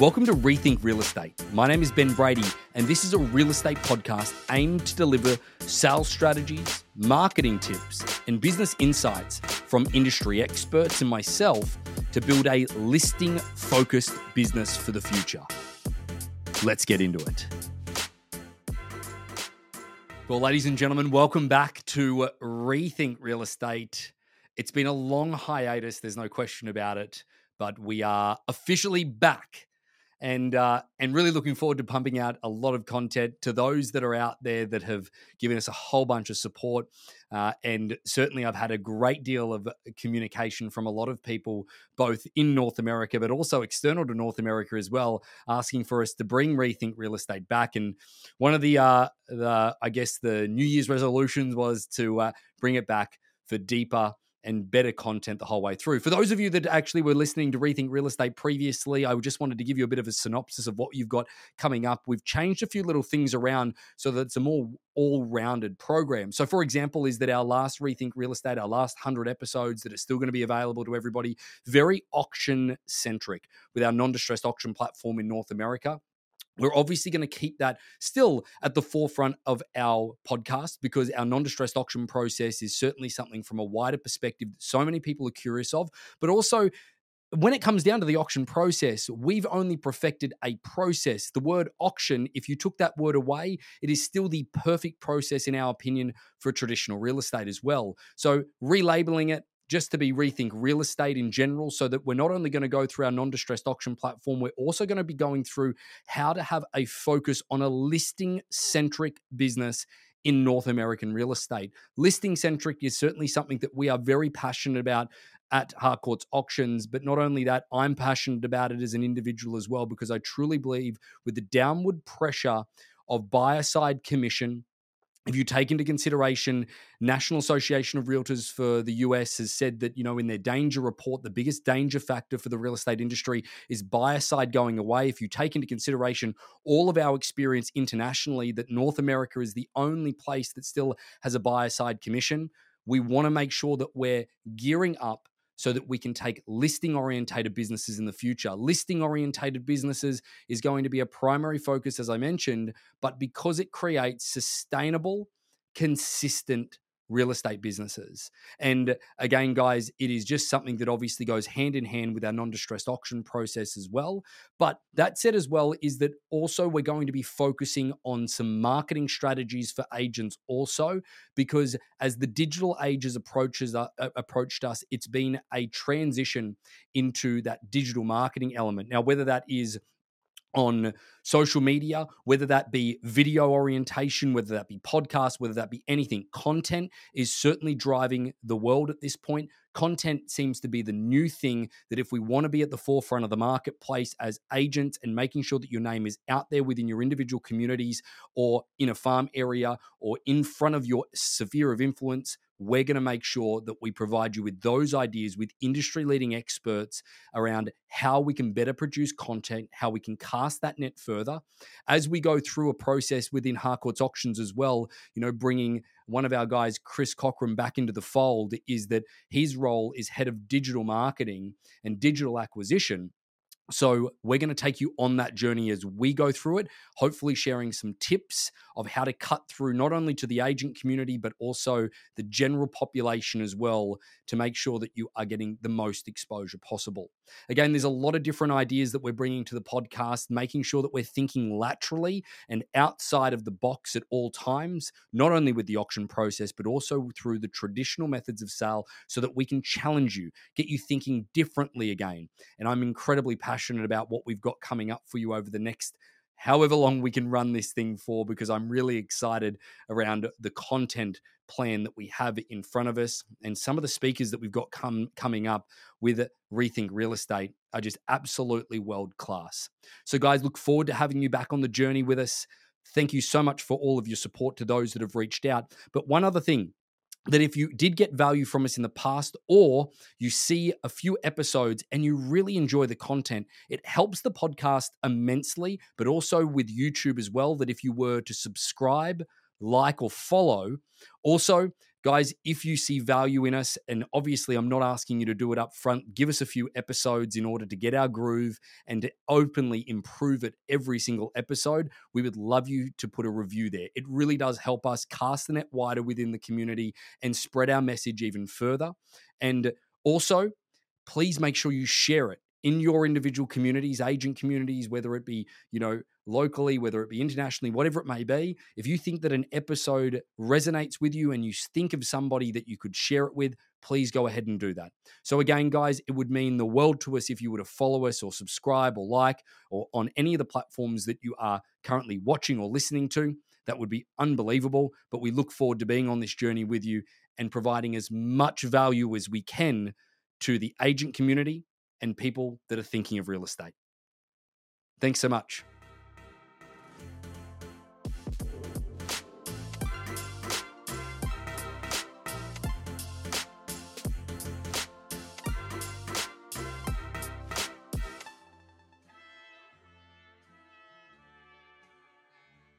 Welcome to Rethink Real Estate. My name is Ben Brady, and this is a real estate podcast aimed to deliver sales strategies, marketing tips, and business insights from industry experts and myself to build a listing focused business for the future. Let's get into it. Well, ladies and gentlemen, welcome back to Rethink Real Estate. It's been a long hiatus, there's no question about it, but we are officially back and uh, and really looking forward to pumping out a lot of content to those that are out there that have given us a whole bunch of support. Uh, and certainly, I've had a great deal of communication from a lot of people, both in North America, but also external to North America as well, asking for us to bring Rethink Real Estate back. And one of the, uh, the I guess, the New Year's resolutions was to uh, bring it back for deeper and better content the whole way through. For those of you that actually were listening to Rethink Real Estate previously, I just wanted to give you a bit of a synopsis of what you've got coming up. We've changed a few little things around so that it's a more all rounded program. So, for example, is that our last Rethink Real Estate, our last 100 episodes that are still going to be available to everybody, very auction centric with our non distressed auction platform in North America. We're obviously going to keep that still at the forefront of our podcast because our non distressed auction process is certainly something from a wider perspective that so many people are curious of. But also, when it comes down to the auction process, we've only perfected a process. The word auction, if you took that word away, it is still the perfect process, in our opinion, for traditional real estate as well. So, relabeling it, just to be rethink real estate in general so that we're not only going to go through our non-distressed auction platform we're also going to be going through how to have a focus on a listing centric business in North American real estate. Listing centric is certainly something that we are very passionate about at Harcourts auctions. But not only that, I'm passionate about it as an individual as well, because I truly believe with the downward pressure of buyer side commission, if you take into consideration national association of realtors for the us has said that you know in their danger report the biggest danger factor for the real estate industry is buyer side going away. If you take into consideration all of our experience internationally that north america is the only place that still has a buyer side commission we want to make sure that we're gearing up so that we can take listing orientated businesses in the future. Listing orientated businesses is going to be a primary focus, as I mentioned, but because it creates sustainable, consistent real estate businesses. And again, guys, it is just something that obviously goes hand in hand with our non distressed auction process as well. But that said, as well, is that also we're going to be focusing on some marketing strategies for agents also, because as the digital ages approaches uh, approached us, it's been a transition into that digital marketing element. Now, whether that is on social media, whether that be video orientation, whether that be podcast, whether that be anything. Content is certainly driving the world at this point. Content seems to be the new thing that if we want to be at the forefront of the marketplace as agents and making sure that your name is out there within your individual communities or in a farm area or in front of your sphere of influence, we're going to make sure that we provide you with those ideas with industry leading experts around how we can better produce content, how we can cast that net further. As we go through a process within Harcourts auctions as well, you know, bringing one of our guys, Chris Cochran, back into the fold is that his role is head of digital marketing and digital acquisition. So, we're going to take you on that journey as we go through it, hopefully, sharing some tips of how to cut through not only to the agent community, but also the general population as well to make sure that you are getting the most exposure possible. Again, there's a lot of different ideas that we're bringing to the podcast, making sure that we're thinking laterally and outside of the box at all times, not only with the auction process, but also through the traditional methods of sale so that we can challenge you, get you thinking differently again. And I'm incredibly passionate about what we've got coming up for you over the next however long we can run this thing for because I'm really excited around the content plan that we have in front of us and some of the speakers that we've got come coming up with rethink real estate are just absolutely world class. So guys, look forward to having you back on the journey with us. Thank you so much for all of your support to those that have reached out. But one other thing, that if you did get value from us in the past or you see a few episodes and you really enjoy the content, it helps the podcast immensely, but also with YouTube as well. That if you were to subscribe, like, or follow, also Guys, if you see value in us, and obviously I'm not asking you to do it up front, give us a few episodes in order to get our groove and to openly improve it every single episode. We would love you to put a review there. It really does help us cast the net wider within the community and spread our message even further. And also, please make sure you share it in your individual communities, agent communities, whether it be, you know, locally, whether it be internationally, whatever it may be. If you think that an episode resonates with you and you think of somebody that you could share it with, please go ahead and do that. So, again, guys, it would mean the world to us if you were to follow us or subscribe or like or on any of the platforms that you are currently watching or listening to. That would be unbelievable. But we look forward to being on this journey with you and providing as much value as we can to the agent community and people that are thinking of real estate. Thanks so much.